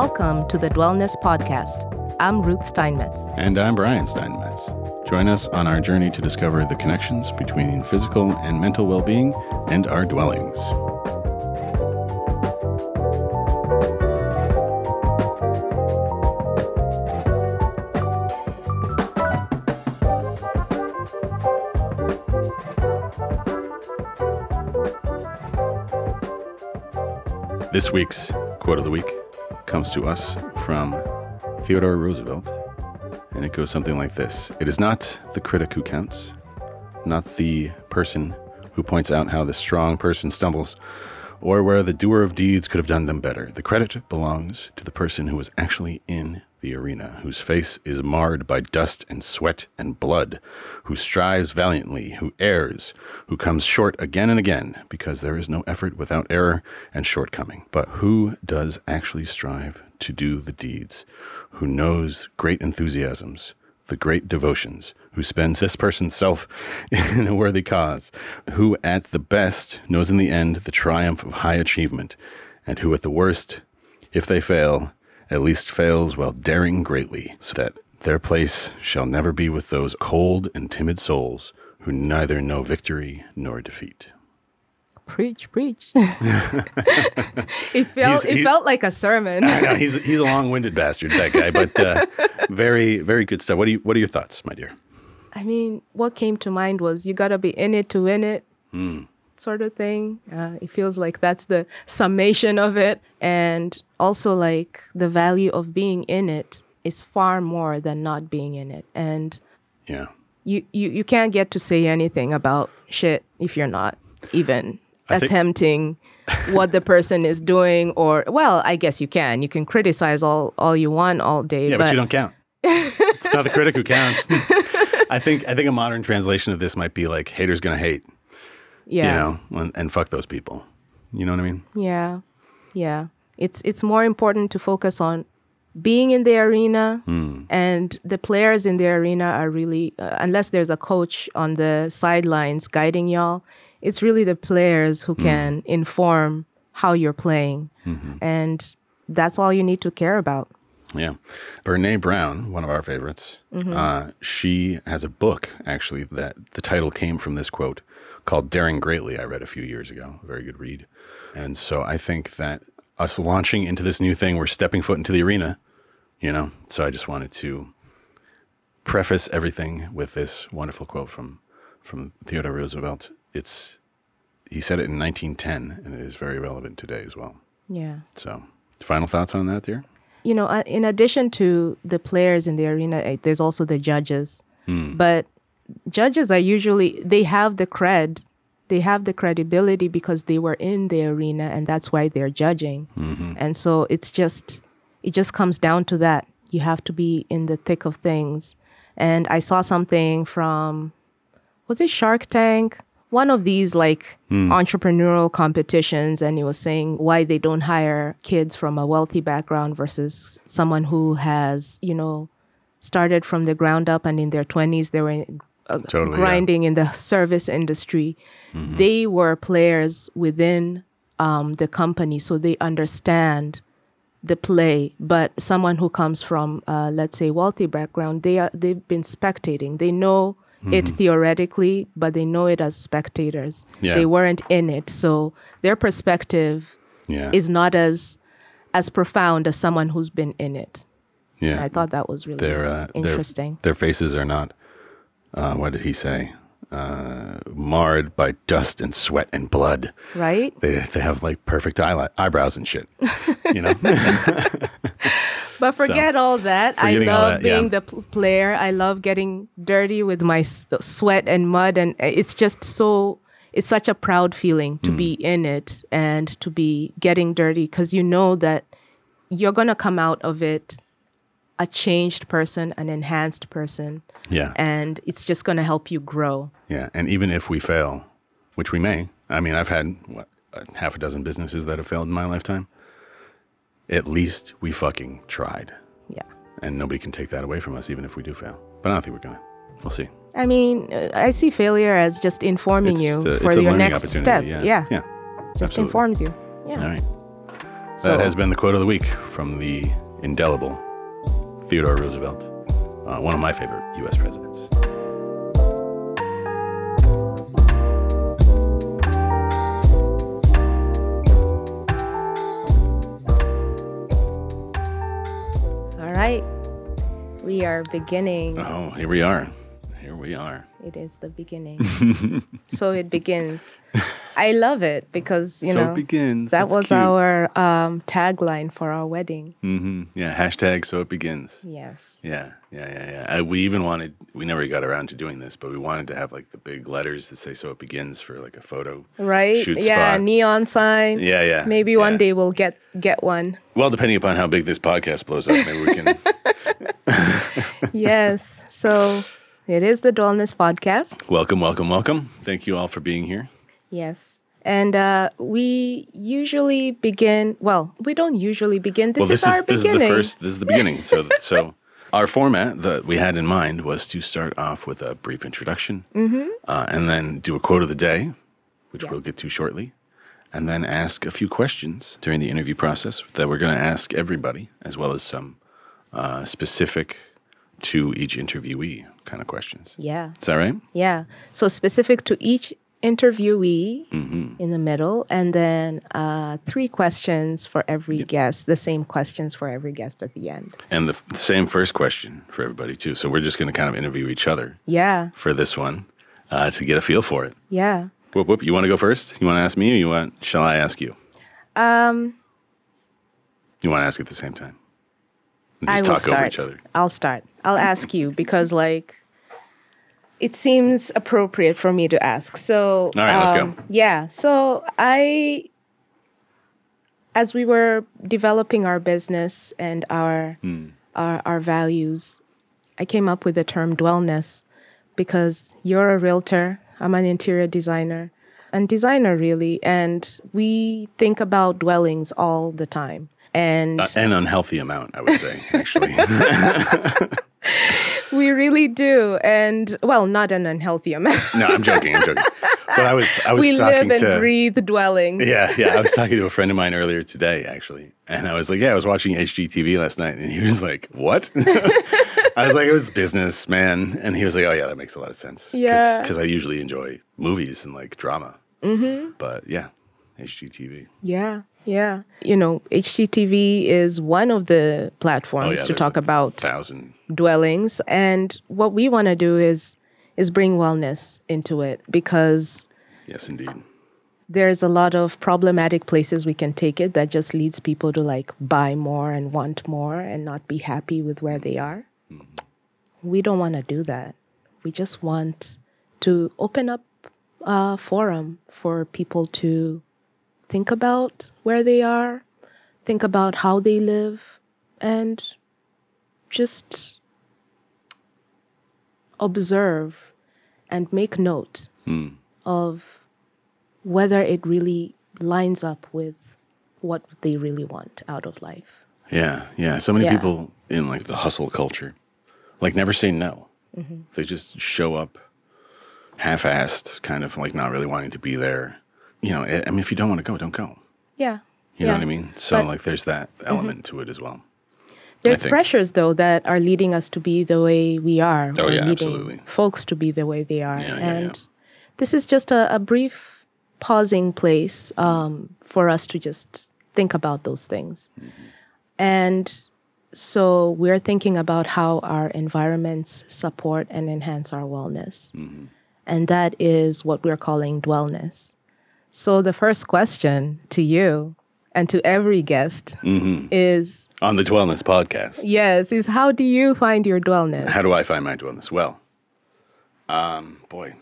Welcome to the Dwellness Podcast. I'm Ruth Steinmetz. And I'm Brian Steinmetz. Join us on our journey to discover the connections between physical and mental well being and our dwellings. This week's quote of the week comes to us from Theodore Roosevelt, and it goes something like this It is not the critic who counts, not the person who points out how the strong person stumbles, or where the doer of deeds could have done them better. The credit belongs to the person who was actually in the arena, whose face is marred by dust and sweat and blood, who strives valiantly, who errs, who comes short again and again, because there is no effort without error and shortcoming. But who does actually strive to do the deeds, who knows great enthusiasms, the great devotions, who spends his person's self in a worthy cause, who at the best knows in the end the triumph of high achievement, and who at the worst, if they fail, at least fails while daring greatly, so that their place shall never be with those cold and timid souls who neither know victory nor defeat. Preach, preach. it felt He's- it he- felt like a sermon. I know he's he's a long-winded bastard, that guy, but uh, very very good stuff. What do you what are your thoughts, my dear? I mean, what came to mind was you got to be in it to win it, Hmm. Sort of thing. Uh, it feels like that's the summation of it. And also, like, the value of being in it is far more than not being in it. And Yeah, you, you, you can't get to say anything about shit if you're not even I attempting what the person is doing or well i guess you can you can criticize all all you want all day yeah, but, you don't count. it's not the critic who counts. I think I think a modern translation of this might be like haters gonna hate. Yeah You know, and, and fuck those people. You know what I mean? Yeah, yeah. It's it's more important to focus on being in the arena, and the players in the arena are really, uh, unless there's a coach on the sidelines guiding y'all, it's really the players who can inform how you're playing, and that's all you need to care about. Yeah. Brene Brown, one of our favorites, uh, she has a book actually that the title came from this quote called Daring Greatly. I read a few years ago. A very good read. And so I think that us launching into this new thing, we're stepping foot into the arena, you know? So I just wanted to preface everything with this wonderful quote from, from Theodore Roosevelt. It's, he said it in 1910, and it is very relevant today as well. Yeah. So, final thoughts on that, dear? you know, uh, in addition to the players in the arena, uh, there's also the judges. But judges are usually they have the cred, they have the credibility because they were in the arena, and that's why they're judging. Mm-hmm. And so it's just it just comes down to that. You have to be in the thick of things. And I saw something from was it Shark Tank? One of these like hmm. entrepreneurial competitions, and he was saying why they don't hire kids from a wealthy background versus someone who has, you know, started from the ground up and in their 20s they were uh, Totally, yeah. grinding in the service industry. They were players within um, the company, so they understand the play but someone who comes from uh, let's say wealthy background they are they've been spectating they know it theoretically but they know it as spectators Yeah. they weren't in it so their perspective Yeah. is not as as profound as someone who's been in it yeah. i thought that was really their uh, their- interesting Their, faces are not. Uh, what did he say? Uh, marred by dust and sweat and blood. right They they have like perfect eyeli- eyebrows and shit. You know. But forget all that. I love that, yeah. being the pl- player. I love getting dirty with my s- sweat and mud, and it's just so. It's such a proud feeling to Mm. be in it and to be getting dirty because you know that you're gonna come out of it a changed person, an enhanced person, yeah. and it's just gonna help you grow. Yeah. And even if we fail, which we may, I mean, I've had what, half a dozen businesses that have failed in my lifetime. At least we fucking tried, Yeah. and nobody can take that away from us, even if we do fail. But I don't think we're gonna. We'll see. I mean, I see failure as just informing It's you just a- for your next step. Yeah. Yeah. Yeah. Just absolutely. informs you. Yeah. All right. So That has been the quote of the week from the indelible Theodore Roosevelt, uh, one of my favorite U.S. presidents. all right. We are beginning. Oh, here we are. Here we are. It is the beginning. so it begins. I love it because, you so know, it begins. that That's was cute. our um, tagline for our wedding. Mm-hmm. Yeah, hashtag so it begins. Yes. Yeah, yeah, yeah, yeah. Uh, we even wanted, we never got around to doing this, but we wanted to have like the big letters that say so it begins for like a photo. Right? Shoot yeah, spot. neon sign. Yeah, yeah. Maybe one day we'll get get one. Well, depending upon how big this podcast blows up, maybe we can. yes. So it is the Dwellness podcast. welcome, welcome, welcome. Thank you all for being here. Yes. And uh, we usually begin, well, we don't usually begin. This well, this is our beginning. this beginning. is the first. This is the beginning. So, so our format that we had in mind was to start off with a brief introduction, Mm-hmm. uh, and then do a quote of the day, which we'll get to shortly, and then ask a few questions during the interview process that we're going to ask everybody, as well as some uh, specific to each interviewee kind of questions. Yeah. Is that right? Yeah. So specific to each interviewee Mm-hmm. in the middle, and then uh, three questions for every guest, the same questions for every guest at the end. And the f- same first question for everybody too. So we're just going to kind of interview each other Yeah. for this one uh, to get a feel for it. Yeah. Whoop, whoop. You want to go first? You want to ask me or you want, shall I ask you? Um, You want to ask at the same time? I Just will talk start. over each other. I'll start. I'll ask you because, like, it seems appropriate for me to ask. So, All right, let's go. um, Yeah. So I, as we were developing our business and our Hmm. our, our values, I came up with the term dwellness because you're a realtor. I'm an interior designer and designer really, and we think about dwellings all the time. And Uh, an unhealthy amount, I would say, actually. We really do, and well, not an unhealthy amount. no, I'm joking. I'm joking. But I was, I was we talking live and to. breathe dwellings. Yeah, yeah. I was talking to a friend of mine earlier today, actually. And I was like, yeah, I was watching HGTV last night. And he was like, what? I was like, it was business, man. And he was like, oh, yeah, that makes a lot of sense. Yeah. Because I usually enjoy movies and like drama. Mm-hmm. But yeah, HGTV. yeah, yeah. You know, HGTV is one of the Oh, platforms yeah. to talk about Thousand. dwellings, and what we want to do is is bring wellness into it because Yes, indeed. there's a lot of problematic places we can take it that just leads people to like buy more and want more and not be happy with where they are. Mm-hmm. We don't want to do that. We just want to open up a forum for people to think about where they are, think about how they live, and just observe and make note of whether it really lines up with what they really want out of life. Yeah, yeah. So many Yeah. people in like the hustle culture, like never say no. Mm-hmm. They just show up half-assed, kind of like not really wanting to be there. You know, I mean, if you don't want to go, don't go. Yeah. You know what I mean? So But- like, there's that element to it as well. There's pressures though that are leading us to be the way we are. Oh, yeah, leading absolutely. Folks to be the way they are. Yeah, yeah, and yeah. this is just a, a brief pausing place um, for us to just think about those things. Mm-hmm. And so we're thinking about how our environments support and enhance our wellness. Mm-hmm. And that is what we're calling dwellness. So the first question to you and to every guest Mm-hmm. is On the Dwellness podcast, yes, is how do you find your dwellness? how do I find my dwellness? Well, um, boy,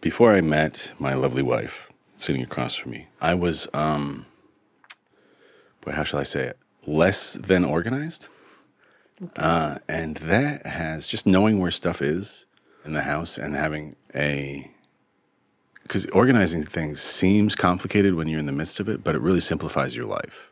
before I met my lovely wife sitting across from me, I was, um, boy, how shall I say it? Less than organized. Uh, and that has just knowing where stuff is in the house and having a because organizing things seems complicated when you're in the midst of it, but it really simplifies your life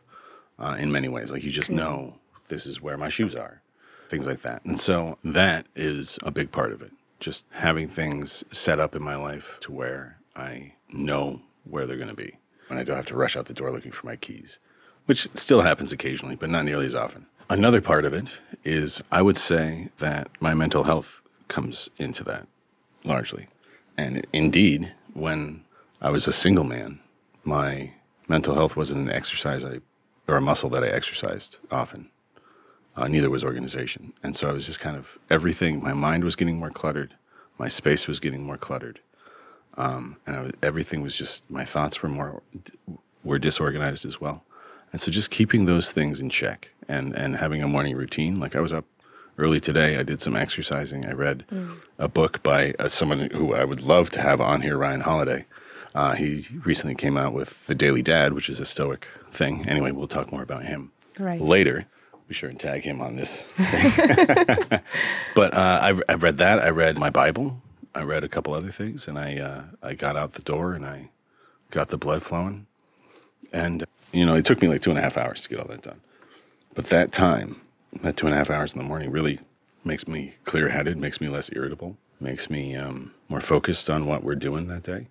uh, in many ways. Like you just know this is where my shoes are, things like that. And so that is a big part of it. Just having things set up in my life to where I know where they're going to be and I don't have to rush out the door looking for my keys. which still happens occasionally, but not nearly as often. Another part of it is I would say that my mental health comes into that largely. And indeed, when I was a single man, my mental health wasn't an exercise I, or a muscle that I exercised often. Uh, neither was organization. And so I was just kind of everything, my mind was getting more cluttered, my space was getting more cluttered. Um, and was, everything was just, my thoughts were more, were disorganized as well. And so just keeping those things in check and, and having a morning routine. Like I was up early today, I did some exercising. I read mm. a book by uh, someone who I would love to have on here, Ryan Holiday. Uh, he recently came out with The Daily Dad, which is a Stoic thing. Anyway, we'll talk more about him right. later. Be sure and tag him on this. but uh, I, I, read that. I read my Bible. I read a couple other things, and I uh, I got out the door and I got the blood flowing. And you know, it took me like two and a half hours to get all that done. But that time, that two and a half hours in the morning, really makes me clear-headed, makes me less irritable, makes me um, more focused on what we're doing that day.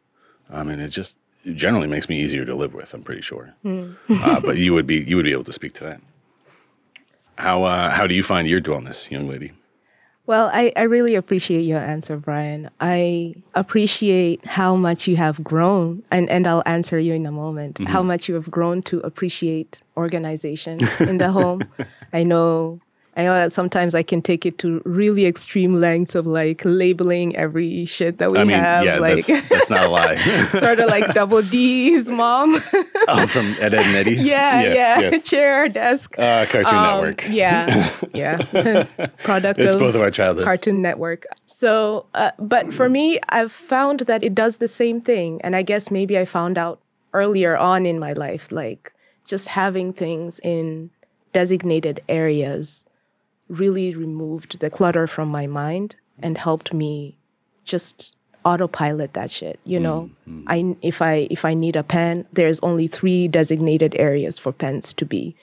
I mean, it just it generally makes me easier to live with. I'm pretty sure. Mm. uh, but you would be you would be able to speak to that. How uh, how do you find your dwellness, young lady? Well, I, I really appreciate your answer, Brian. I appreciate how much you have grown, and, and I'll answer you in a moment, mm-hmm. how much you have grown to appreciate organization in the home. I know I know that sometimes I can take it to really extreme lengths of like labeling every shit that we I mean, have. Yeah, like that's, that's not a lie. sort of like double D's mom. oh, from Ed, Edd n Eddy. Yeah, yes, yeah. Yes. Chair, desk. Uh, Cartoon um, Network. Yeah, yeah. Product it's of both of our childhoods. Cartoon Network. So, uh, but for me, I've found that it does the same thing, and I guess maybe I found out earlier on in my life, like just having things in designated areas really removed the clutter from my mind and helped me just autopilot that shit you know? Mm-hmm. i if i if i need a pen there's only three designated areas for pens to be.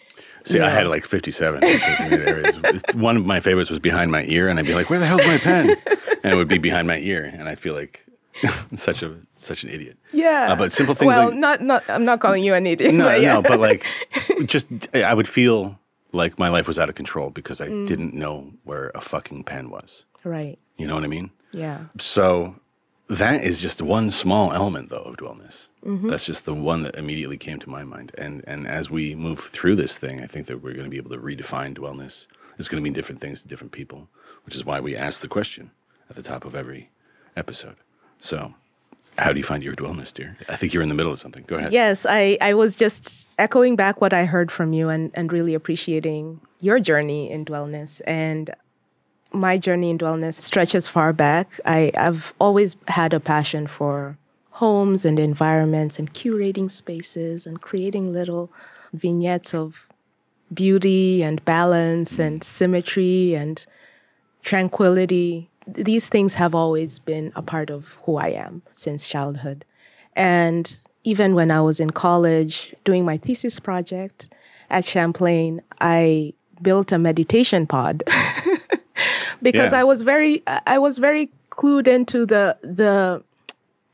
See i had like 57 designated areas. One of my favorites was behind my ear and i'd be like where the hell's my pen? And it would be behind my ear and i feel like such a such an idiot. Yeah. Uh, but simple things well like, not not i'm not calling you an idiot no but yeah. no but like just i would feel like my life was out of control because I mm. didn't know where a fucking pen was. Right. You know what I mean? Yeah. So that is just one small element though of dwellness. Mm-hmm. That's just the one that immediately came to my mind. And and as we move through this thing, I think that we're going to be able to redefine dwellness. It's going to mean different things to different people, which is why we ask the question at the top of every episode. So how do you find your dwellness, dear? I think you're in the middle of something. Go ahead. Yes, I, I was just echoing back what I heard from you and, and really appreciating your journey in dwellness. And my journey in dwellness stretches far back. I, I've always had a passion for homes and environments and curating spaces and creating little vignettes of beauty and balance and symmetry and tranquility these things have always been a part of who I am since childhood. And even when I was in college doing my thesis project at Champlain, I built a meditation pod because yeah. I was very I was very clued into the the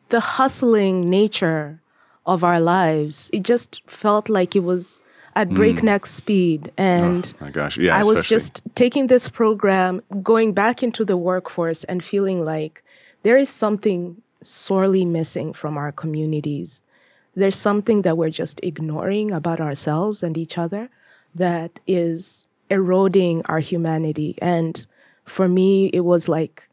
the hustling nature of our lives. It just felt like it was at hmm. breakneck mm. speed. And oh, my gosh, yeah, I was just taking this program, going back into the workforce, and feeling like there is something sorely missing from our communities. There's something that we're just ignoring about ourselves and each other that is eroding our humanity. And for me, it was like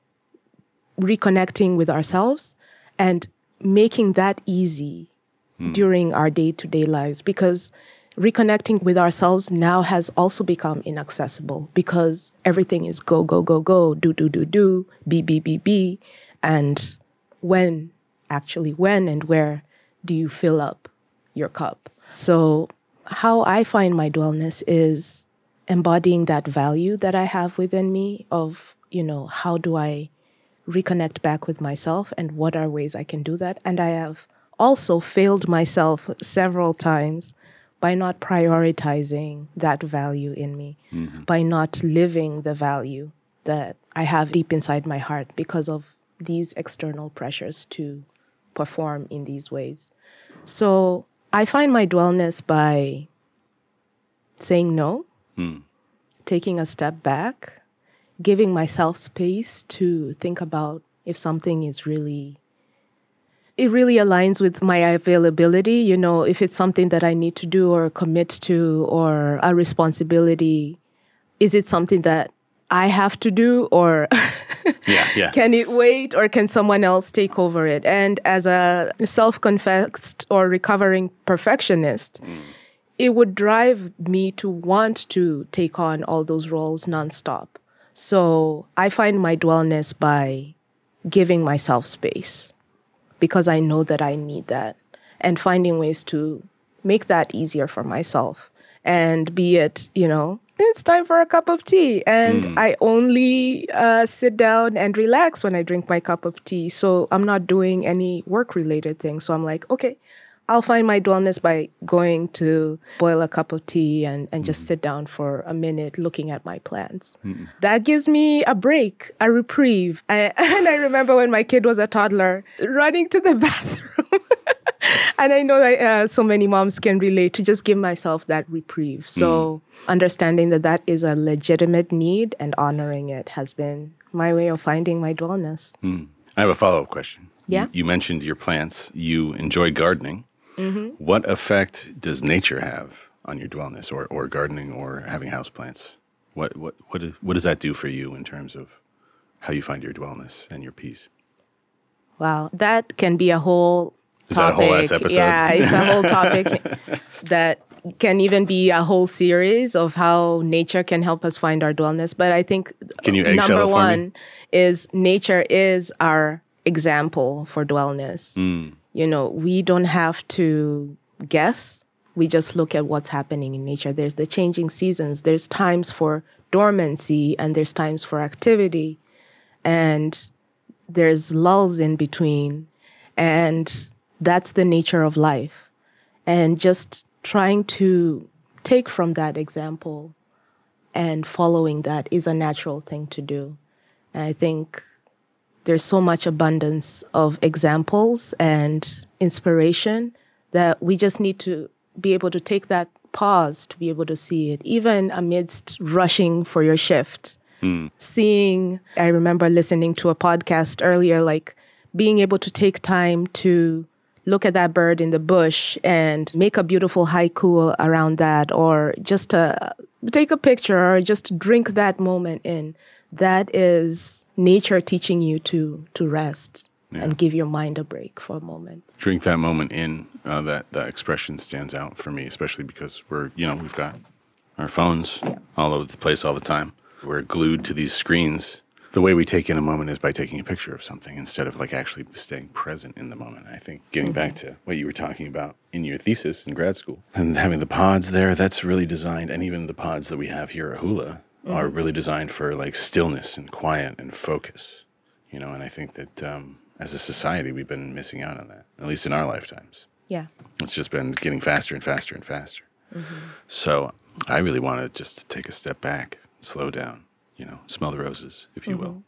reconnecting with ourselves and making that easy mm. during our day to day lives because reconnecting with ourselves now has also become inaccessible because everything is go, go, go, go, do, do, do, do, be, be, be, be. And when, actually, when and where do you fill up your cup? So, how I find my dwellness is embodying that value that I have within me of, you know, how do I reconnect back with myself and what are ways I can do that? And I have also failed myself several times by not prioritizing that value in me, mm-hmm. by not living the value that I have deep inside my heart because of these external pressures to perform in these ways. So I find my dwellness by saying no, taking a step back, giving myself space to think about if something is really it really aligns with my availability you know if it's something that i need to do or commit to or a responsibility is it something that i have to do or Yeah, yeah. can it wait or can someone else take over it? And as a self-confessed or recovering perfectionist mm. it would drive me to want to take on all those roles nonstop. So i find my dwellness by giving myself space because I know that I need that and finding ways to make that easier for myself. And be it, you know, it's time for a cup of tea. And I only uh, sit down and relax when I drink my cup of tea. So I'm not doing any work related things. So I'm like, okay, I'll find my dwellness by going to boil a cup of tea and, and just mm-hmm. sit down for a minute looking at my plants. That gives me a break, a reprieve. I, and I remember when my kid was a toddler running to the bathroom. and I know that uh, so many moms can relate to just give myself that reprieve. So mm. understanding that that is a legitimate need and honoring it has been my way of finding my dwellness. Mm. I have a follow up question. Yeah. You mentioned your plants. You enjoy gardening. Mm-hmm. What effect does nature have on your dwellness or, or gardening or having houseplants? What, what, what, is- what does that do for you in terms of how you find your dwellness and your peace? Wow, that can be a whole Is that a topic. whole ass episode? Yeah, it's a whole topic that can even be a whole series of how nature can help us find our dwellness. But I think Can you number it for me? one is nature is our example for dwellness. Mm. You know, we don't have to guess. We just look at what's happening in nature. There's the changing seasons. There's times for dormancy and there's times for activity. And there's lulls in between and that's the nature of life and just trying to take from that example and following that is a natural thing to do and i think there's so much abundance of examples and inspiration that we just need to be able to take that pause to be able to see it even amidst rushing for your shift. Hmm. Seeing i remember listening to a podcast earlier like being able to take time to look at that bird in the bush and make a beautiful haiku around that or just to take a picture or just drink that moment in that is nature teaching you to to rest and give your mind a break for a moment Drink that moment in. Uh, that that expression stands out for me, especially because we're you know we've got our phones all over the place all the time. We're glued to these screens. The way we take in a moment is by taking a picture of something instead of like actually staying present in the moment. I think getting back to what you were talking about in your thesis in grad school and having the pods there, that's really designed, and even the pods that we have here at Hula are really designed for like stillness and quiet and focus. You know, and I think that um, as a society, we've been missing out on that, at least in our lifetimes. yeah It's just been getting faster and faster and faster. So I really want to just take a step back, slow down, you know, smell the roses, if you will.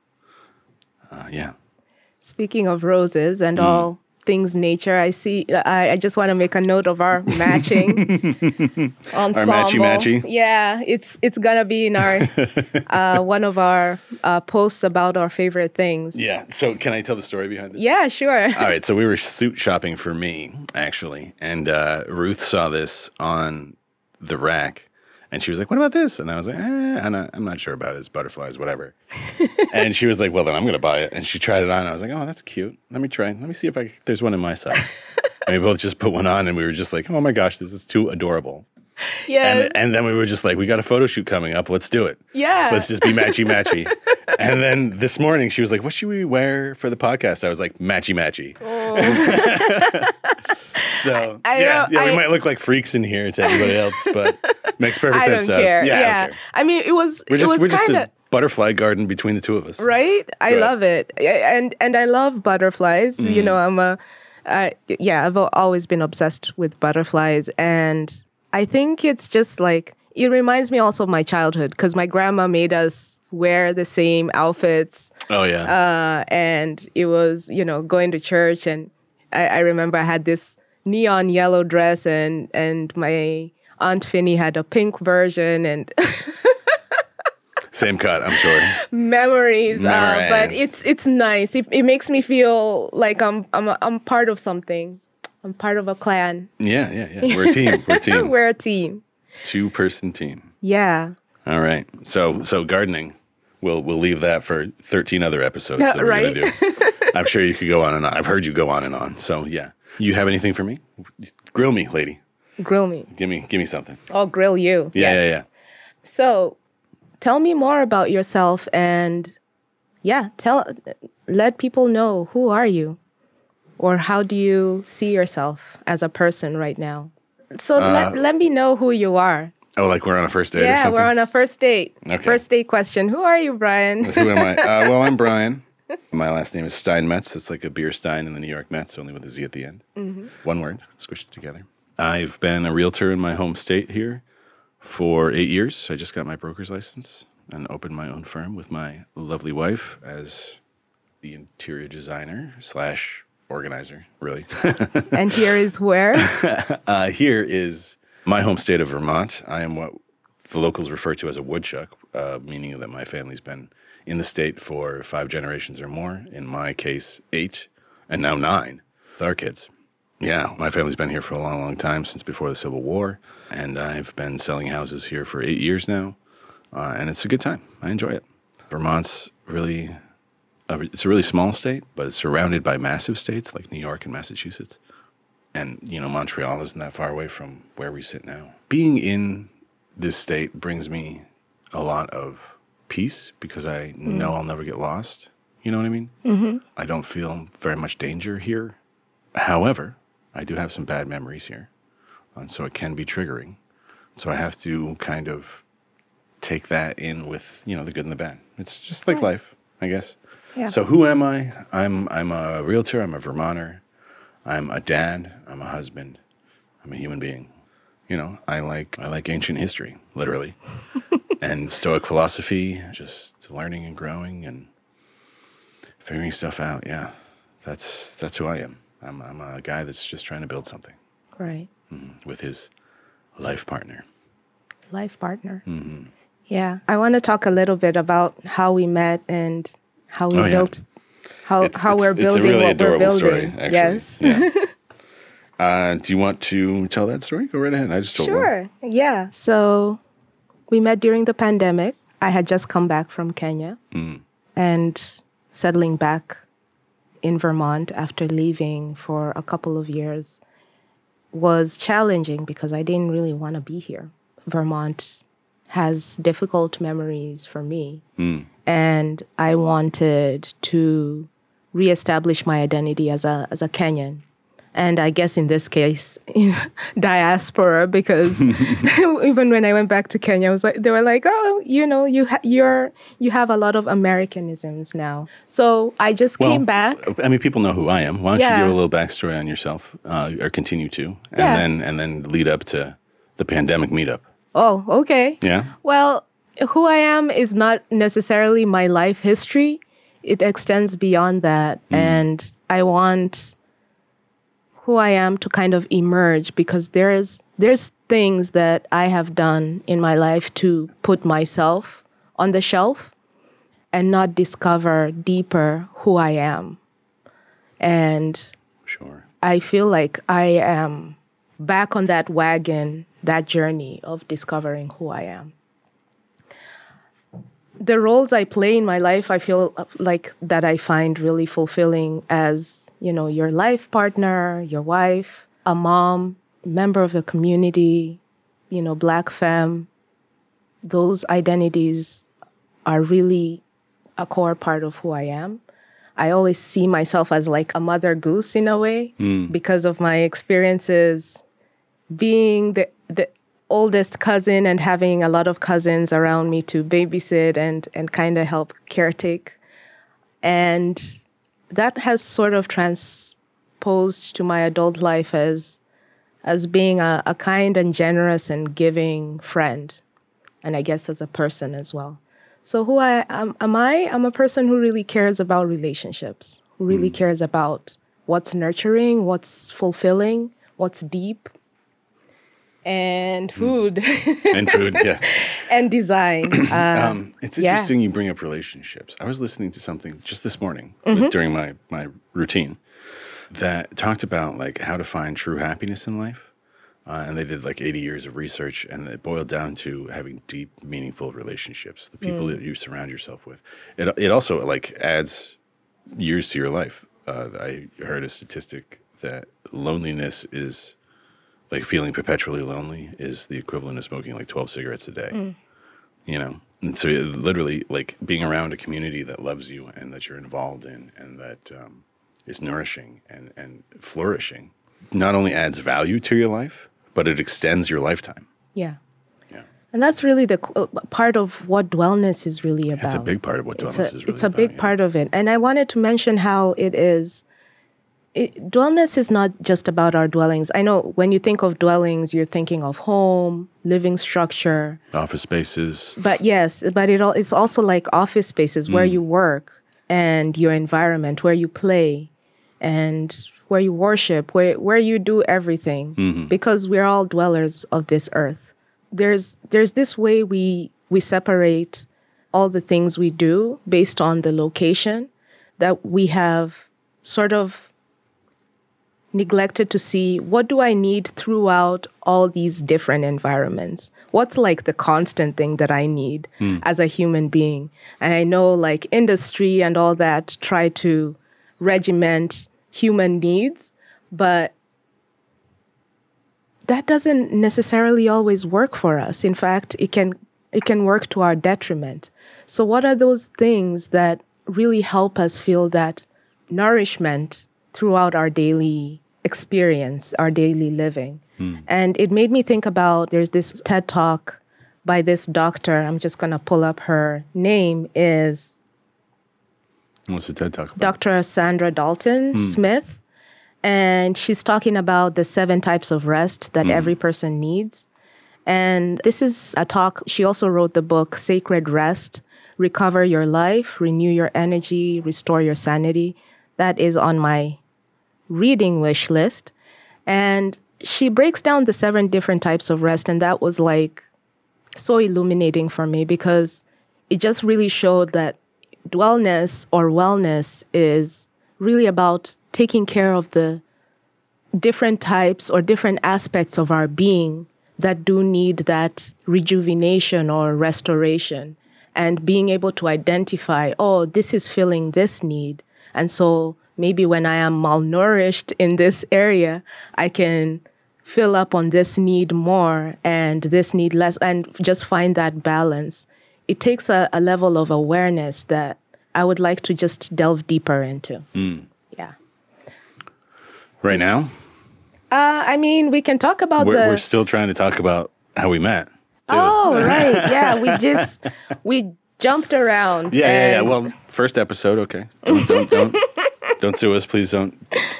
Uh, yeah. Speaking of roses and Mm. all things nature, I see. I, I just want to make a note of our matching ensemble. Our matchy-matchy? Yeah, it's it's gonna be in our uh, one of our uh, posts about our favorite things. Yeah. So can I tell the story behind this? Yeah, sure. All right, so we were suit shopping for me actually, and uh, Ruth saw this on the rack, and she was like, "What about this?" And I was like, eh, "I'm not, I'm not sure about it. It's butterflies, whatever." and she was like, "Well, then I'm going to buy it." And she tried it on. I was like, "Oh, that's cute. Let me try. Let me see if I there's one in my size." and we both just put one on, and we were just like, "Oh my gosh, this is too adorable." yes. And and then we were just like, "We got a photo shoot coming up. Let's do it." yeah. Let's just be matchy matchy. and then this morning she was like, What should we wear for the podcast? I was like, Matchy matchy. So I yeah, know, yeah, we I- might look like freaks in here to everybody else, but makes perfect I sense don't to care. us. Yeah. Yeah, I don't care. I mean, it was We're it just was we're kind of a butterfly garden between the two of us. right i Good. love it Yeah, and and i love butterflies Mm. you know i'm a uh, yeah i've always been obsessed with butterflies and i think it's just like it reminds me also of my childhood because my grandma made us wear the same outfits Oh yeah. uh, and it was you know going to church and I, I remember i had this neon yellow dress and and my Aunt Finny had a pink version and Same cut, I'm sure. memories. Uh, but it's it's nice. It, it makes me feel like I'm I'm a, I'm part of something. I'm part of a clan. Yeah, yeah, yeah. We're a team. We're a team. We're a team. Two person team. Yeah. All right. So so gardening. We'll we'll leave that for 13 other episodes that we're right. gonna do. I'm sure you could go on and on. I've heard you go on and on. So yeah. You have anything for me? Grill me, lady. Grill me. Give me give me something. I'll grill you. Yeah, yeah, yes. So, tell me more about yourself and yeah, tell let people know who are you or how do you see yourself as a person right now? So Uh, let, let me know who you are. Oh, like we're on a first date or Yeah, we're on a first date. Okay. First date question. Who are you, Brian? Who am I? Uh, well, I'm Brian. My last name is Steinmetz. It's like a beer Stein in the New York Mets, only with a Z at the end. One word, squished together. I've been a realtor in my home state here for eight years. I just got my broker's license and opened my own firm with my lovely wife as the interior designer slash organizer, really. and here is where. Uh, here is my home state of Vermont. I am what the locals refer to as a woodchuck, uh, meaning that my family's been in the state for five generations or more. In my case, eight, and now nine with our kids. Yeah, my family's been here for a long, long time, since before the Civil War. And I've been selling houses here for eight years now. Uh, and it's a good time. I enjoy it. Vermont's really, a, it's a really small state, but it's surrounded by massive states like New York and Massachusetts and you know Montreal isn't that far away from where we sit now. Being in this state brings me a lot of peace because I know I'll never get lost. You know what I mean? Mm-hmm. I don't feel very much danger here. However, I do have some bad memories here, and so it can be triggering. So I have to kind of take that in with you know the good and the bad. It's just like life, I guess. Yeah. So who am I? I'm I'm a realtor. I'm a Vermonter. I'm a dad. I'm a husband. I'm a human being. You know, I like I like ancient history, literally, and Stoic philosophy. Just learning and growing and figuring stuff out. Yeah, that's that's who I am. I'm I'm a guy that's just trying to build something right. with his life partner. Life partner. Mm-hmm. Yeah. I want to talk a little bit about how we met and how we Oh, yeah. built how It's- how it's- we're it's a building really what we're building. story, actually. Yes. Yeah. uh, do you want to tell that story? Go right ahead. I just told one. Sure. Yeah. So we met during the pandemic. I had just come back from Kenya Mm. and settling back in Vermont after leaving for a couple of years was challenging because I didn't really want to be here. Vermont has difficult memories for me. Mm. And I wanted to reestablish my identity as a as a Kenyan. And I guess in this case, diaspora, because even when I went back to Kenya, I was like, they were like, oh, you know, you ha- you're you have a lot of Americanisms now. So I just Well, came back. I mean, people know who I am. Why don't you give a little backstory on yourself, uh, or continue to, and Yeah. then and then lead up to the pandemic meetup. Oh, okay. Yeah. Well, who I am is not necessarily my life history. It extends beyond that. And I want who I am to kind of emerge because there's there's things that I have done in my life to put myself on the shelf and not discover deeper who I am. And Sure. I feel like I am back on that wagon, that journey of discovering who I am. The roles I play in my life, I feel uh, like that I find really fulfilling as, you know, your life partner, your wife, a mom, member of the community, you know, black femme. Those identities are really a core part of who I am. I always see myself as like a mother goose in a way hmm. because of my experiences being the the oldest cousin and having a lot of cousins around me to babysit and and kind of help caretake. And that has sort of transposed to my adult life as as being a, a kind and generous and giving friend. And I guess as a person as well. So who I am, am I? I'm a person who really cares about relationships, who really hmm. cares about what's nurturing, what's fulfilling, what's deep. And food and food, yeah. and design. Uh, Um, it's yeah. interesting you bring up relationships. I was listening to something just this morning Mm-hmm. during my, my routine that talked about like how to find true happiness in life. Uh, and they did like 80 years of research and it boiled down to having deep, meaningful relationships, the people Mm. that you surround yourself with. It, it also like adds years to your life. Uh, I heard a statistic that loneliness is like feeling perpetually lonely is the equivalent of smoking like 12 cigarettes a day you know and so it literally like being around a community that loves you and that you're involved in and that um, is nourishing and, and flourishing not only adds value to your life but it extends your lifetime yeah. yeah And that's really the co- part of what wellness is really about. that's a big part of what it's wellness a, is really about. it's a about, big yeah. part of it and i wanted to mention how it is it, dwellness is not just about our dwellings. I know when you think of dwellings you're thinking of home living structure. Office spaces. But yes but it all it's also like office spaces where Mm. you work and your environment where you play and where you worship where where you do everything. Mm-hmm. because we're all dwellers of this earth. There's there's this way we we separate all the things we do based on the location that we have sort of neglected to see what do I need throughout all these different environments? What's like the constant thing that I need hmm. as a human being? And I know like industry and all that try to regiment human needs, but that doesn't necessarily always work for us. In fact, it can it can work to our detriment. So what are those things that really help us feel that nourishment throughout our daily experience, our daily living? Hmm. And it made me think about there's this TED talk by this doctor. I'm just going to pull up her name is what's the ted talk about Dr. Saundra Dalton hmm. Smith, and she's talking about the seven types of rest that hmm. every person needs. And this is a talk. She also wrote the book Sacred Rest Recover Your Life, Renew Your Energy, Restore Your Sanity. That is on my reading wish list. And she breaks down the seven different types of rest. And that was like so illuminating for me because it just really showed that dwellness or wellness is really about taking care of the different types or different aspects of our being that do need that rejuvenation or restoration and being able to identify oh this is filling this need and so maybe when i am malnourished in this area i can fill up on this need more and this need less and just find that balance it takes a, a level of awareness that i would like to just delve deeper into yeah right now uh, I mean, we can talk about we're, the. we're still trying to talk about how we met too. oh, right. Yeah, we just we jumped around. Yeah, yeah, yeah. Well, first episode, okay. Don't don't don't, don't sue us, please. Don't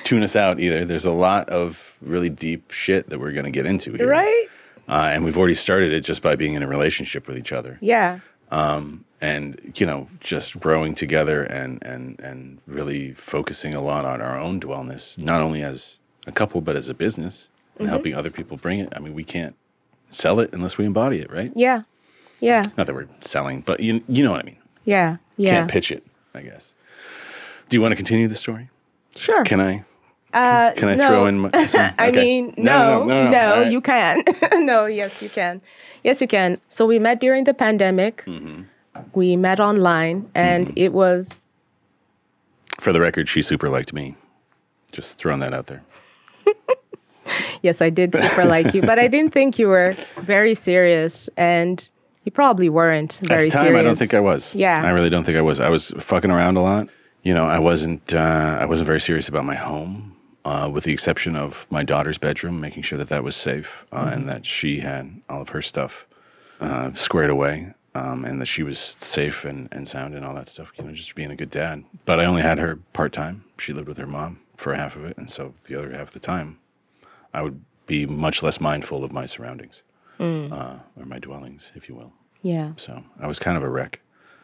tune us out either. There's a lot of really deep shit that we're going to get into here, right? Uh, and we've already started it just by being in a relationship with each other, Yeah, Um, and you know, just growing together and and and really focusing a lot on our own wellness, not only as a couple but as a business, and helping other people bring it. I mean, we can't sell it unless we embody it, right? yeah, yeah, Not that we're selling, but you you know what I mean. yeah, yeah. Can't pitch it, I guess. Do you want to continue the story? Sure. Can I? uh, Can I no. throw in? My, some, I mean, no, no, All right. you can. no, yes, you can. Yes, you can. So we met during the pandemic. Mm-hmm. We met online, and it was For the record, she super liked me. Just throwing that out there. yes, I did super like you, but I didn't think you were very serious, and you probably weren't very At the time, serious. I don't think I was. Yeah. I really don't think I was. I was fucking around a lot. You know, I wasn't. Uh, I wasn't very serious about my home, uh, with the exception of my daughter's bedroom, making sure that that was safe uh, Mm-hmm. and that she had all of her stuff uh, squared away, um, and that she was safe and, and sound and all that stuff. You know, just being a good dad. But I only had her part time. She lived with her mom for half of it, and so the other half of the time, I would be much less mindful of my surroundings uh, or my dwellings, if you will. Yeah. So I was kind of a wreck.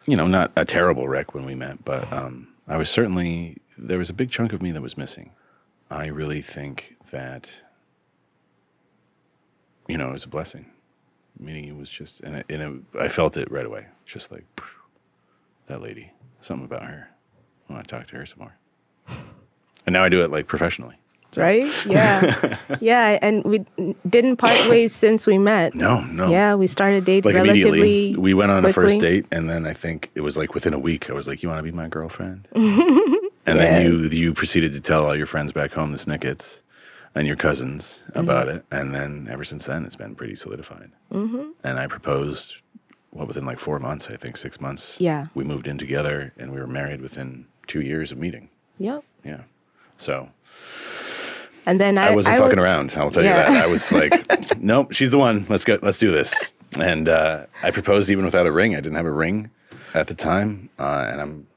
You know, not a terrible wreck when we met, but um, I was certainly, there was a big chunk of me that was missing. I really think that you know, it was a blessing. Meaning it was just, and, it, and it, I felt it right away. Just like, that lady, something about her. I want to talk to her some more. And now I do it like professionally. So. Right? Yeah. yeah. And we didn't part ways since we met. No, no. Yeah. We started dating Like relatively. immediately, we went on a first date, and then I think it was like within a week, I was like, "You want to be my girlfriend?" and then you you proceeded to tell all your friends back home, the Snickets, and your cousins about Mm-hmm. it, and then ever since then, it's been pretty solidified. Mm-hmm. And I proposed, what within like four months, I think six months. Yeah. we moved in together, and we were married within two years of meeting. Yep. Yeah, so And then I, I wasn't I fucking would- around. I'll tell Yeah. you that. I was like, nope, she's the one. Let's go. Let's do this. And uh, I proposed even without a ring. I didn't have a ring at the time, uh, and I'm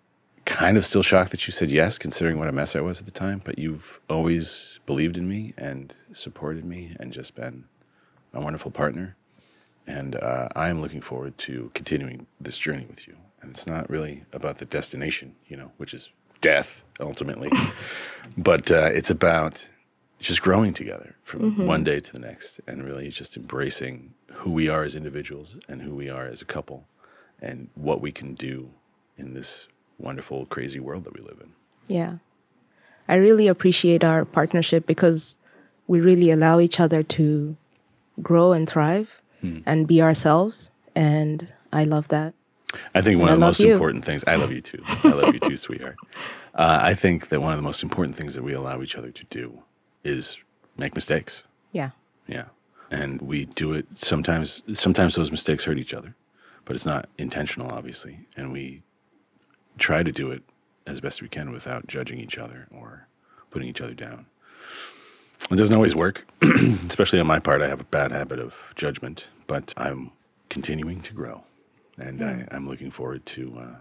kind of still shocked that you said yes, considering what a mess I was at the time. But you've always believed in me and supported me, and just been a wonderful partner. And uh, I am looking forward to continuing this journey with you. And it's not really about the destination, you know, which is death ultimately, but uh, it's about just growing together from one day to the next and really just embracing who we are as individuals and who we are as a couple and what we can do in this wonderful, crazy world that we live in. Yeah. I really appreciate our partnership because we really allow each other to grow and thrive Hmm. and be ourselves. And I love that. I think one I of the most you. important things, I love you too. I love you too, sweetheart. Uh, I think that one of the most important things that we allow each other to do is make mistakes. Yeah. Yeah. And we do it sometimes sometimes those mistakes hurt each other, but it's not intentional obviously, and we try to do it as best we can without judging each other or putting each other down. It doesn't always work, especially on my part. I have a bad habit of judgment, but I'm continuing to grow, and I, I'm looking forward to uh,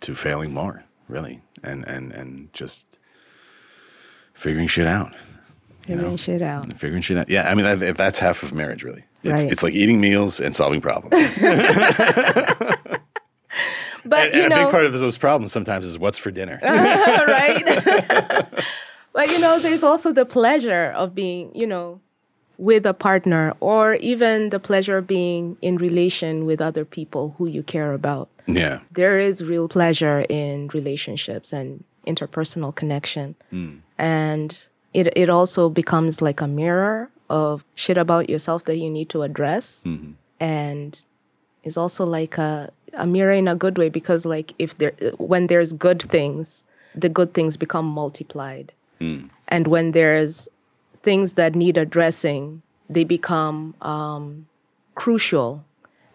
to failing more, really, and and and just figuring shit out. Figuring know? shit out. Figuring shit out. Yeah, I mean that, that's half of marriage, really. It's, Right. it's like eating meals and solving problems. But and you and a big part of those problems sometimes is what's for dinner. right? but you know, there's also the pleasure of being, you know, with a partner or even the pleasure of being in relation with other people who you care about. yeah, There is real pleasure in relationships and interpersonal connection. Hmm. And it it also becomes like a mirror of shit about yourself that you need to address. And is also like a, a mirror in a good way because like if there when there's good things the good things become multiplied. And when there's things that need addressing they become um, crucial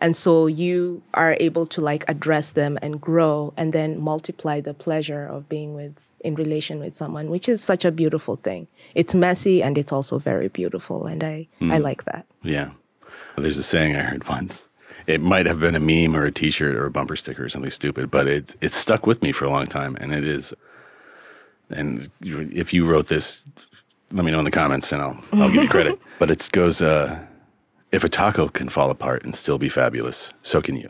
and so you are able to like address them and grow and then multiply the pleasure of being with in relation with someone which is such a beautiful thing it's messy and it's also very beautiful and i i like that yeah. There's a saying I heard once. It might have been a meme or a T-shirt or a bumper sticker or something stupid, but it's it's stuck with me for a long time, and it is. And if you wrote this, let me know in the comments, and I'll I'll give you credit. But it goes, uh, if a taco can fall apart and still be fabulous, so can you.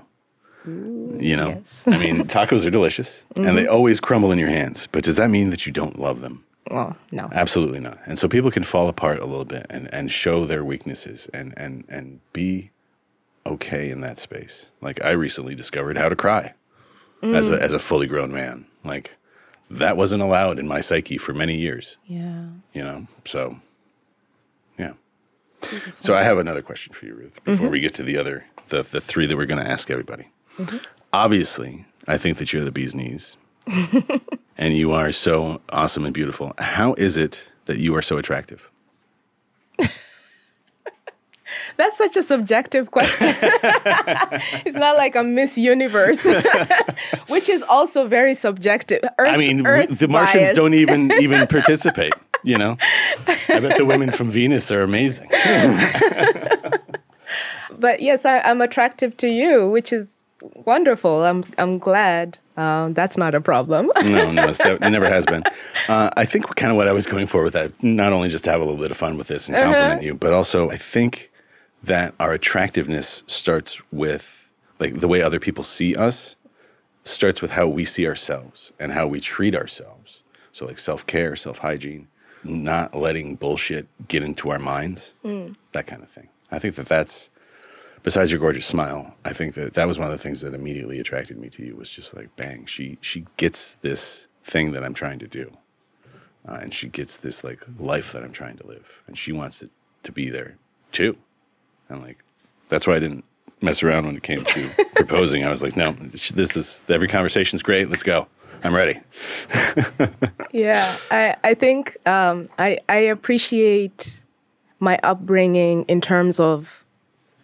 you know, yes. I mean, tacos are delicious, and they mm-hmm. always crumble in your hands. But does that mean that you don't love them? oh no Absolutely not. And so people can fall apart a little bit and, and show their weaknesses and, and, and be okay in that space. Like I recently discovered how to cry as a mm. as a fully grown man. Like that wasn't allowed in my psyche for many years, yeah you know? So. So I have another question for you, Ruth, before mm-hmm. we get to the other the, the three that we're gonna ask everybody. Mm-hmm. Obviously, I think that you're the bee's knees. and you are so awesome and beautiful. How is it that you are so attractive? That's such a subjective question. it's not like a Miss Universe, which is also very subjective. Earth, I mean, Earth's the Martians biased. don't even even participate. You know, I bet the women from Venus are amazing. But yes, I, I'm attractive to you, which is wonderful. I'm I'm glad. Um, that's not a problem. No, no, it's de- it never has been. Uh, I think kind of what I was going for with that, not only just to have a little bit of fun with this and compliment you, but also I think that our attractiveness starts with like the way other people see us starts with how we see ourselves and how we treat ourselves. So like self care, self hygiene, not letting bullshit get into our minds, that kind of thing. I think that that's besides your gorgeous smile. I think that that was one of the things that immediately attracted me to you was just like, bang, she she gets this thing that I'm trying to do, uh, and she gets this like life that I'm trying to live, and she wants it to be there too, and like that's why I didn't mess around when it came to proposing. I was like, no, this is every conversation's great. Let's go. I'm ready. yeah, I I think um, I I appreciate my upbringing in terms of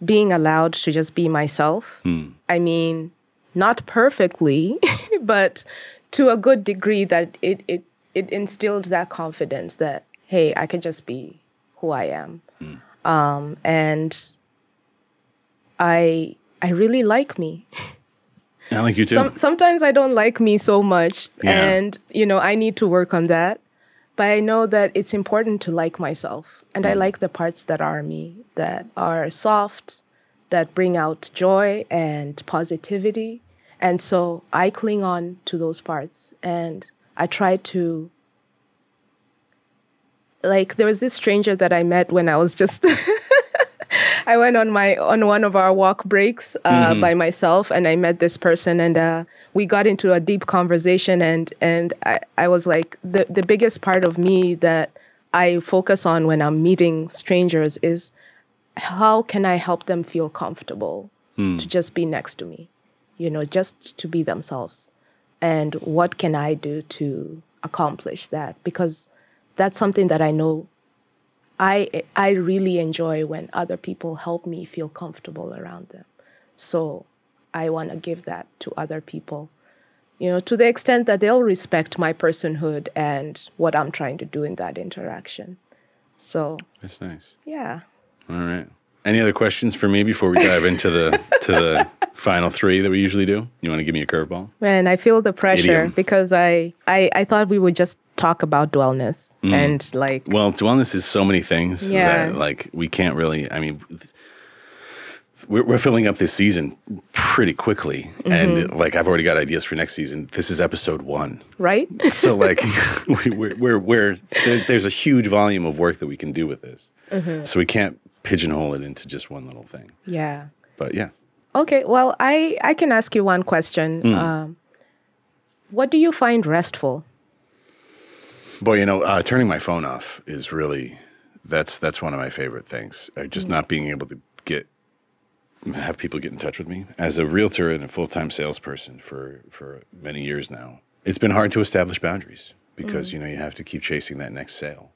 being allowed to just be myself. Hmm. I mean, not perfectly, but to a good degree that it it it instilled that confidence that hey, I can just be who I am. Um, and I I really like me. I like you too. Some, sometimes I don't like me so much, Yeah. and you know I need to work on that. But I know that it's important to like myself, and I mm. like the parts that are me, that are soft, that bring out joy and positivity, and so I cling on to those parts, and I try to. Like there was this stranger that I met when I was just I went on my on one of our walk breaks uh, by myself, and I met this person, and uh, we got into a deep conversation. And and I, I was like, the the biggest part of me that I focus on when I'm meeting strangers is how can I help them feel comfortable to just be next to me, you know, just to be themselves, and what can I do to accomplish that? Because that's something that I know I I really enjoy when other people help me feel comfortable around them. So I want to give that to other people. You know, to the extent that they'll respect my personhood and what I'm trying to do in that interaction. So, That's nice. yeah. All right. Any other questions for me before we dive into the to the final three that we usually do? You want to give me a curveball? Man, I feel the pressure Idiom. because I, I I thought we would just talk about dwellness mm. and like Well, wellness is so many things Yeah. that like we can't really. I mean, we're, we're filling up this season pretty quickly, mm-hmm. and like I've already got ideas for next season. This is episode one, right? so like we, we're we're, we're there, there's a huge volume of work that we can do with this, mm-hmm. so we can't pigeonhole it into just one little thing. yeah. But yeah, Okay, well, I I can ask you one question. Mm. Um, what do you find restful? Boy, you know, uh, turning my phone off is really that's that's one of my favorite things. Uh, just not being able to get have people get in touch with me as a realtor and a full time salesperson for for many years now. It's been hard to establish boundaries because you know you have to keep chasing that next sale.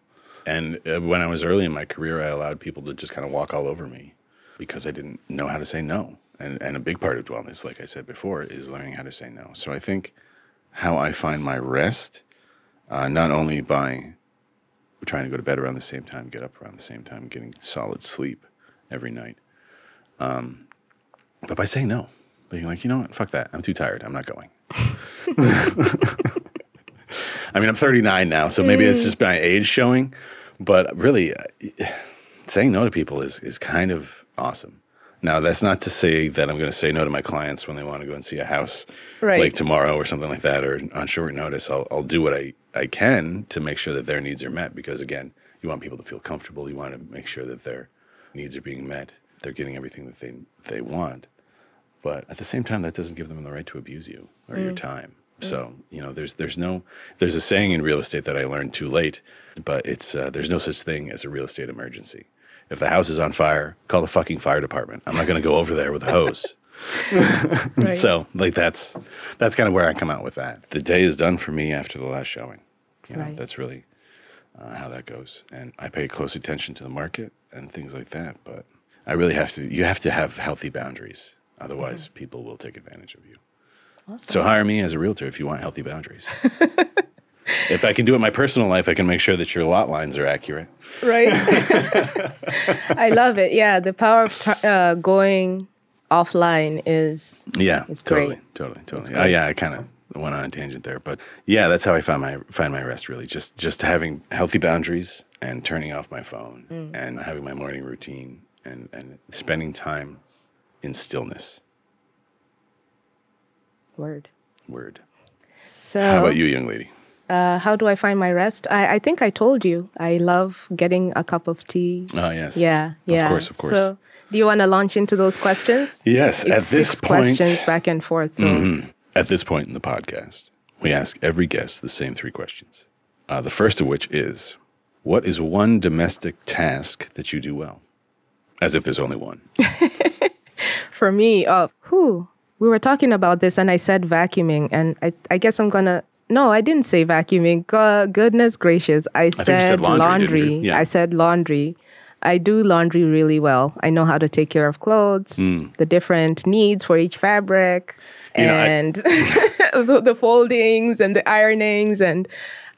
And uh, when I was early in my career, I allowed people to just kind of walk all over me because I didn't know how to say no. And and a big part of wellness, like I said before, is learning how to say no. So I think how I find my rest uh, not only by trying to go to bed around the same time, get up around the same time, getting solid sleep every night, um, but by saying no, being like, you know what, fuck that, I'm too tired, I'm not going. I mean, I'm 39 now, so maybe it's just my age showing, but really, uh, saying no to people is is kind of awesome. Now, that's not to say that I'm going to say no to my clients when they want to go and see a house Right. like tomorrow or something like that, or on short notice. I'll, I'll do what I, I can to make sure that their needs are met because, again, you want people to feel comfortable. You want to make sure that their needs are being met. They're getting everything that they, they want. But at the same time, that doesn't give them the right to abuse you or your time. So you know, there's there's no there's a saying in real estate that I learned too late, but it's uh, there's no such thing as a real estate emergency. If the house is on fire, call the fucking fire department. I'm not going to go over there with a hose. Right. So like that's that's kind of where I come out with that. The day is done for me after the last showing. You know, Right. that's really uh, how that goes. And I pay close attention to the market and things like that. But I really have to. You have to have healthy boundaries. Otherwise, people will take advantage of you. So hire me as a realtor if you want healthy boundaries. if I can do it in my personal life, I can make sure that your lot lines are accurate. right? I love it. Yeah, the power of t- uh, going offline is Yeah, It's totally, great. totally, totally. Oh yeah, I kind of went on a tangent there, but yeah, that's how I find my find my rest. Really, just just having healthy boundaries and turning off my phone mm. and having my morning routine and and spending time in stillness. word. Word. So How about you, young lady? Uh, how do I find my rest? I, I think I told you I love getting a cup of tea. Oh, yes. Yeah, yeah. Of course, of course. So, do you want to launch into those questions? yes, It's at this six point, questions back and forth. So, mm-hmm. At this point in the podcast, we ask every guest the same three questions. Uh, the first of which is, what is one domestic task that you do well? As if there's only one. for me, uh, who we were talking about this, and I said vacuuming, and I, I guess I'm gonna. No, I didn't say vacuuming. Go- goodness gracious, I said, said laundry, you? Yeah. I said laundry. I do laundry really well. I know how to take care of clothes, the different needs for each fabric. You know, I- and the, the foldings and the ironings, and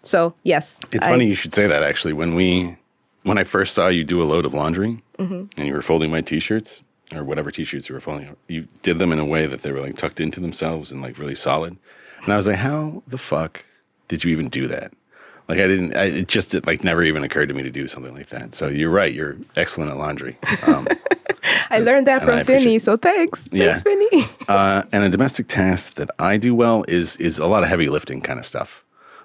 so yes, It's I- funny you should say that actually. When we when I first saw you do a load of laundry Mm-hmm. and you were folding my t-shirts or whatever t-shirts you were folding, you did them in a way that they were like tucked into themselves and like really solid. And I was like, how the fuck did you even do that? Like I didn't. I, it just it, like never even occurred to me to do something like that. So you're right. You're excellent at laundry. Um, I learned that from Finney. So thanks, Yeah. thanks, Finney. uh, and a domestic task that I do well is is a lot of heavy lifting kind of stuff.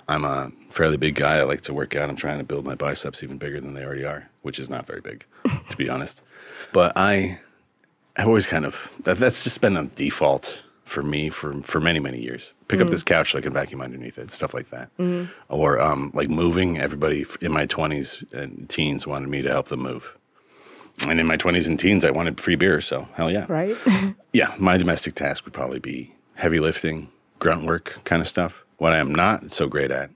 I'm a fairly big guy. I like to work out. I'm trying to build my biceps even bigger than they already are, which is not very big, to be honest. But I have always kind of that, that's just been a default for me for for many many years. Pick up this couch so I can vacuum underneath it, stuff like that, or um, like moving. Everybody in my 20s and teens wanted me to help them move, and in my 20s and teens, I wanted free beer. So hell yeah, right? yeah, my domestic task would probably be heavy lifting, grunt work kind of stuff. What I am not so great at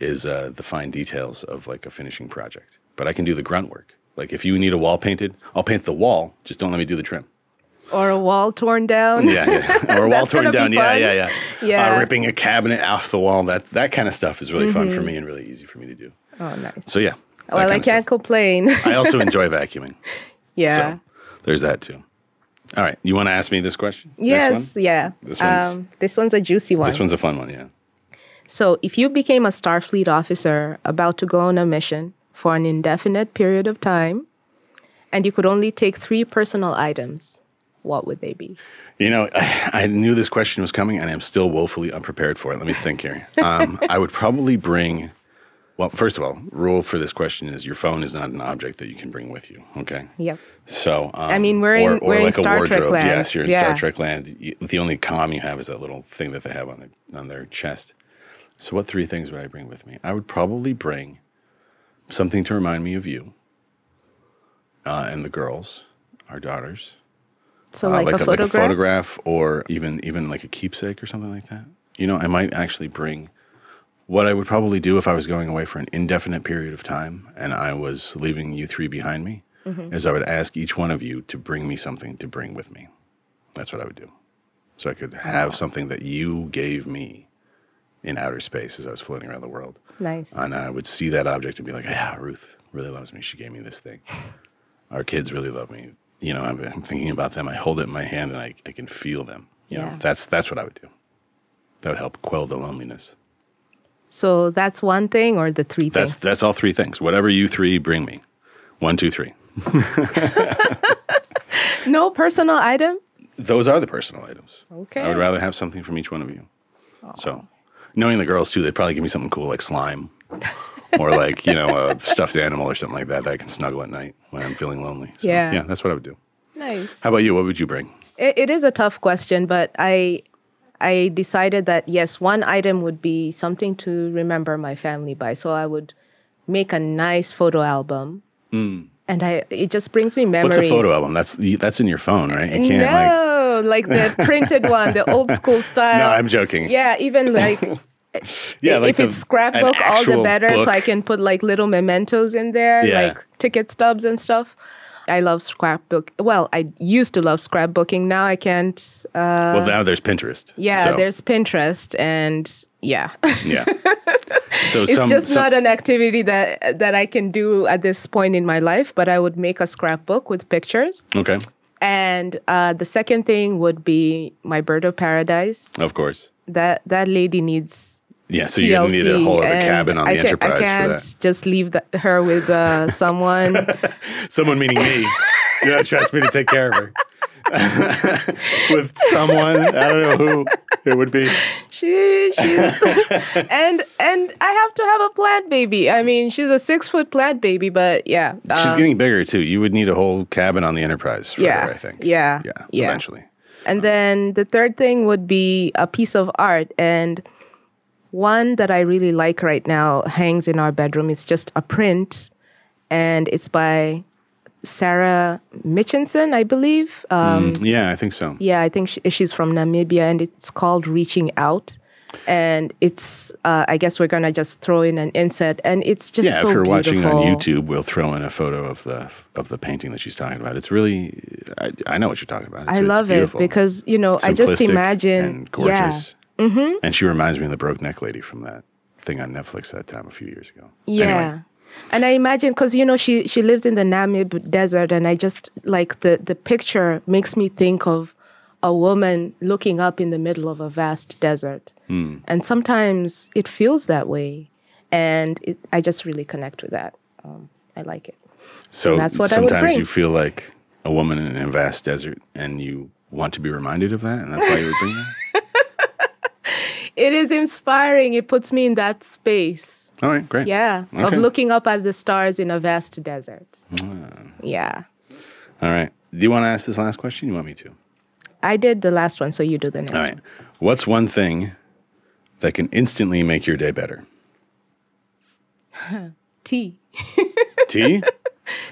is uh, the fine details of like a finishing project. But I can do the grunt work. Like if you need a wall painted, I'll paint the wall. Just don't let me do the trim. or a wall torn down. Yeah, yeah. or a wall torn down. Yeah, yeah, yeah. Yeah. Uh, ripping a cabinet off the wall. That that kind of stuff is really fun for me and really easy for me to do. Oh, nice. So yeah. Well, I can't complain. I also enjoy vacuuming. yeah. So there's that too. All right. You want to ask me this question? Yes. one? Yeah. This one's- um, this one's a juicy one. This one's a fun one. Yeah. So, if you became a Starfleet officer about to go on a mission for an indefinite period of time, and you could only take three personal items, what would they be? You know, I, I knew this question was coming, and I'm still woefully unprepared for it. Let me think here. Um, I would probably bring. Well, first of all, rule for this question is your phone is not an object that you can bring with you. Okay. Yep. So, um, I mean, we're in- we're in Star Trek land. Yes, you're in Yeah. Star Trek land. You, the only com you have is that little thing that they have on their on their chest. So, what three things would I bring with me? I would probably bring something to remind me of you uh, and the girls, our daughters. So, Uh, like, a, photograph? photograph or even even like a keepsake or something like that. You know, I might actually bring what I would probably do if I was going away for an indefinite period of time and I was leaving you three behind me Mm-hmm. is I would ask each one of you to bring me something to bring with me. That's what I would do. So I could have something that you gave me in outer space as I was floating around the world. Nice. And I would see that object and be like, yeah, Ruth really loves me. She gave me this thing. Our kids really love me. You know, I'm, I'm thinking about them. I hold it in my hand and I, I can feel them. You know, Yeah. that's, that's what I would do. That would help quell the loneliness. So, that's one thing or the three That's, things? that's all three things. Whatever you three bring me. One, two, three. No personal item? Those are the personal items. Okay. I would rather have something from each one of you. So, oh. knowing the girls too, they'd probably give me something cool like slime or like, you know, a stuffed animal or something like that that I can snuggle at night when I'm feeling lonely. So, Yeah. Yeah, that's what I would do. Nice. How about you? What would you bring? It, it is a tough question, but I I decided that yes, one item would be something to remember my family by. So I would make a nice photo album, hmm. and I it just brings me memories. What's a photo album? That's that's in your phone, right? You can't no, like, the printed one, the old school style. No, I'm joking. Yeah, even like yeah, like if the- it's scrapbook, all the better. book. So I can put like little mementos in there, Yeah. like ticket stubs and stuff. I love scrapbook. Well, I used to love scrapbooking. Now I can't. Uh, well, now there's Pinterest. yeah, So, there's Pinterest, and yeah, yeah. So it's some, just some- not an activity that that I can do at this point in my life. But I would make a scrapbook with pictures. okay. And uh, the second thing would be my bird of paradise. Of course. That that lady needs Yeah. So gonna need a whole other cabin on the I ca- Enterprise I can't for that. just leave the, her with uh, someone. Someone meaning me. You're not trust me to take care of her. With someone, I don't know who. it would be. She, she's, and and I have to have a plant baby. I mean, she's a six foot plant baby, but yeah, She's um, getting bigger too. You would need a whole cabin on the Enterprise for Yeah, her, I think. yeah, Yeah. yeah. Eventually. And then the third thing would be a piece of art. And one that I really like right now hangs in our bedroom. It's just a print, and it's by Sarah Mitchinson, I believe. Um, Mm, yeah, I think so. yeah, I think she, she's from Namibia, and it's called Reaching Out. And it's, uh, I guess we're gonna just throw in an inset, and it's just Yeah, so if you're watching on. YouTube, we'll throw in a photo of the of the painting that she's talking about. It's really, I, I know what you're talking about. It's, I love it because you know I just imagine, and yeah, gorgeous. Mm-hmm. And she reminds me of the broke neck lady from that thing on Netflix that time a few years ago. Yeah. Anyway, And I imagine because you know she she lives in the Namib desert, and I just like the the picture makes me think of a woman looking up in the middle of a vast desert, Hmm. and sometimes it feels that way, and it, I just really connect with that. Um, I like it. so that's what sometimes you feel like a woman in a vast desert, and you want to be reminded of that, and that's why you would bring that. It is inspiring. It puts me in that space. All right, great. Yeah, of looking up at the stars in a vast desert. Ah. Yeah. All right. Do you want to ask this last question? You want me to? I did the last one, so you do the next All right. one. What's one thing that can instantly make your day better? Tea. Tea?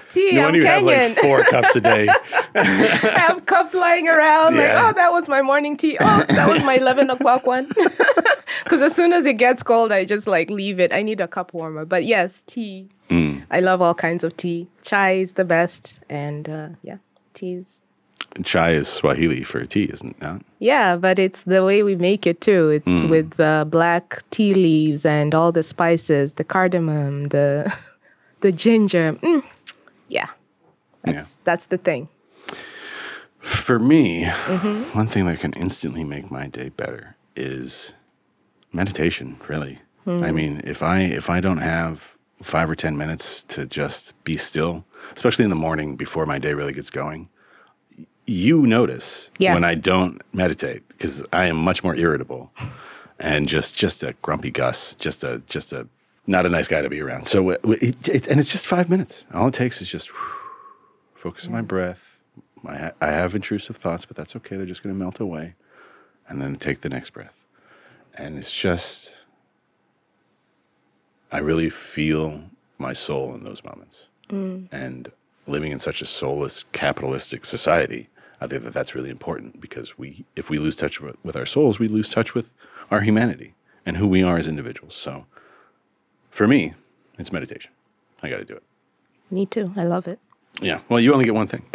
Tea. I'm you have Kenyan. like four cups a day. I have cups lying around. Yeah. Like, oh, that was my morning tea. Oh, that was my 11 o'clock one. Because as soon as it gets cold, I just like leave it. I need a cup warmer. But yes, tea. Mm. I love all kinds of tea. Chai is the best. And uh, yeah, teas. Chai is Swahili for tea, isn't it? Yeah, but it's the way we make it too. It's Mm. with the black tea leaves and all the spices, the cardamom, the the ginger. Mm. Yeah, that's that's the thing. For me, Mm-hmm. one thing that can instantly make my day better is meditation, really. Hmm. I mean, if I if I don't have 5 or 10 minutes to just be still, especially in the morning before my day really gets going, you notice Yeah. when I don't meditate because I am much more irritable and just just a grumpy Gus, just a just a not a nice guy to be around. So uh, it, it, it- and it's just 5 minutes. All it takes is just focus on my breath. I, I have intrusive thoughts, but that's okay. They're just going to melt away. And then take the next breath. And it's just, I really feel my soul in those moments. Mm. And living in such a soulless, capitalistic society, I think that that's really important because we, if we lose touch with, with our souls, we lose touch with our humanity and who we are as individuals. So for me, it's meditation. I got to do it. Me too. I love it. Yeah. Well, you only get one thing.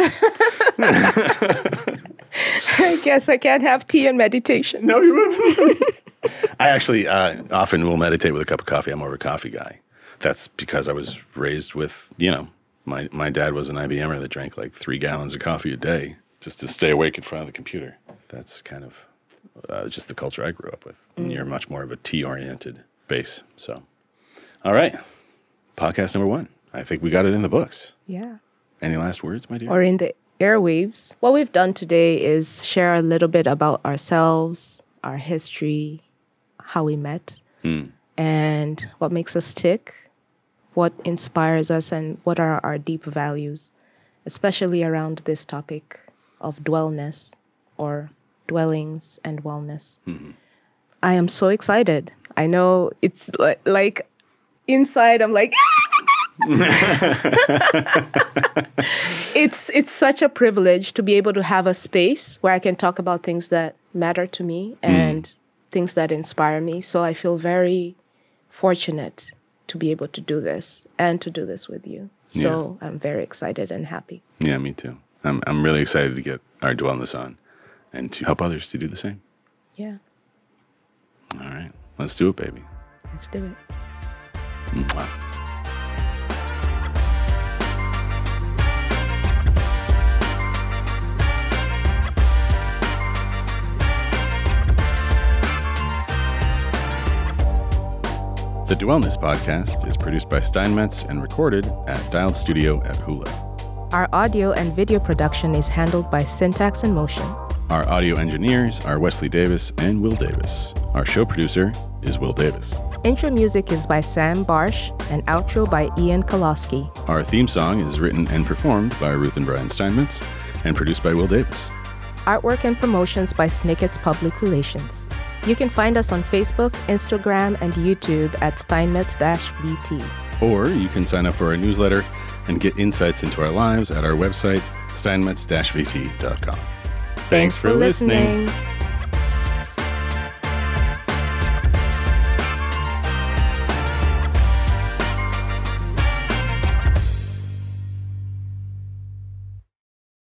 I guess I can't have tea and meditation. No, you wouldn't. I actually uh, often will meditate with a cup of coffee. I'm more of a coffee guy. That's because I was raised with, you know, my, my dad was an IBMer that drank like three gallons of coffee a day just to stay awake in front of the computer. That's kind of uh, just the culture I grew up with. And you're much more of a tea oriented base. So, all right. Podcast number one. I think we got it in the books. Yeah. Any last words, my dear? or in the airwaves. What we've done today is share a little bit about ourselves, our history, how we met, hmm. and what makes us tick, what inspires us, and what are our deep values, especially around this topic of dwellness or dwellings and wellness. Mm-hmm. I am so excited. I know it's li- like inside, I'm like, it's it's such a privilege to be able to have a space where I can talk about things that matter to me hmm. and things that inspire me. So I feel very fortunate to be able to do this and to do this with you. So I'm very excited and happy. Yeah, me too. I'm, I'm really excited to get our dwellness on and to help others to do the same. Yeah, All right, let's do it, baby. let's do it. Mwah. The Dwellness podcast is produced by Steinmetz and recorded at Dialed Studio at Hula. Our audio and video production is handled by Syntax and Motion. Our audio engineers are Wesley Davis and Will Davis. Our show producer is Will Davis. Intro music is by Sam Barsh and outro by Ian Kolosky. Our theme song is written and performed by Ruth and Brian Steinmetz and produced by Will Davis. Artwork and promotions by Snicket's Public Relations. You can find us on Facebook, Instagram, and YouTube at Steinmetz-BT. Or you can sign up for our newsletter and get insights into our lives at our website, steinmetz-vt.com. Thanks, for listening.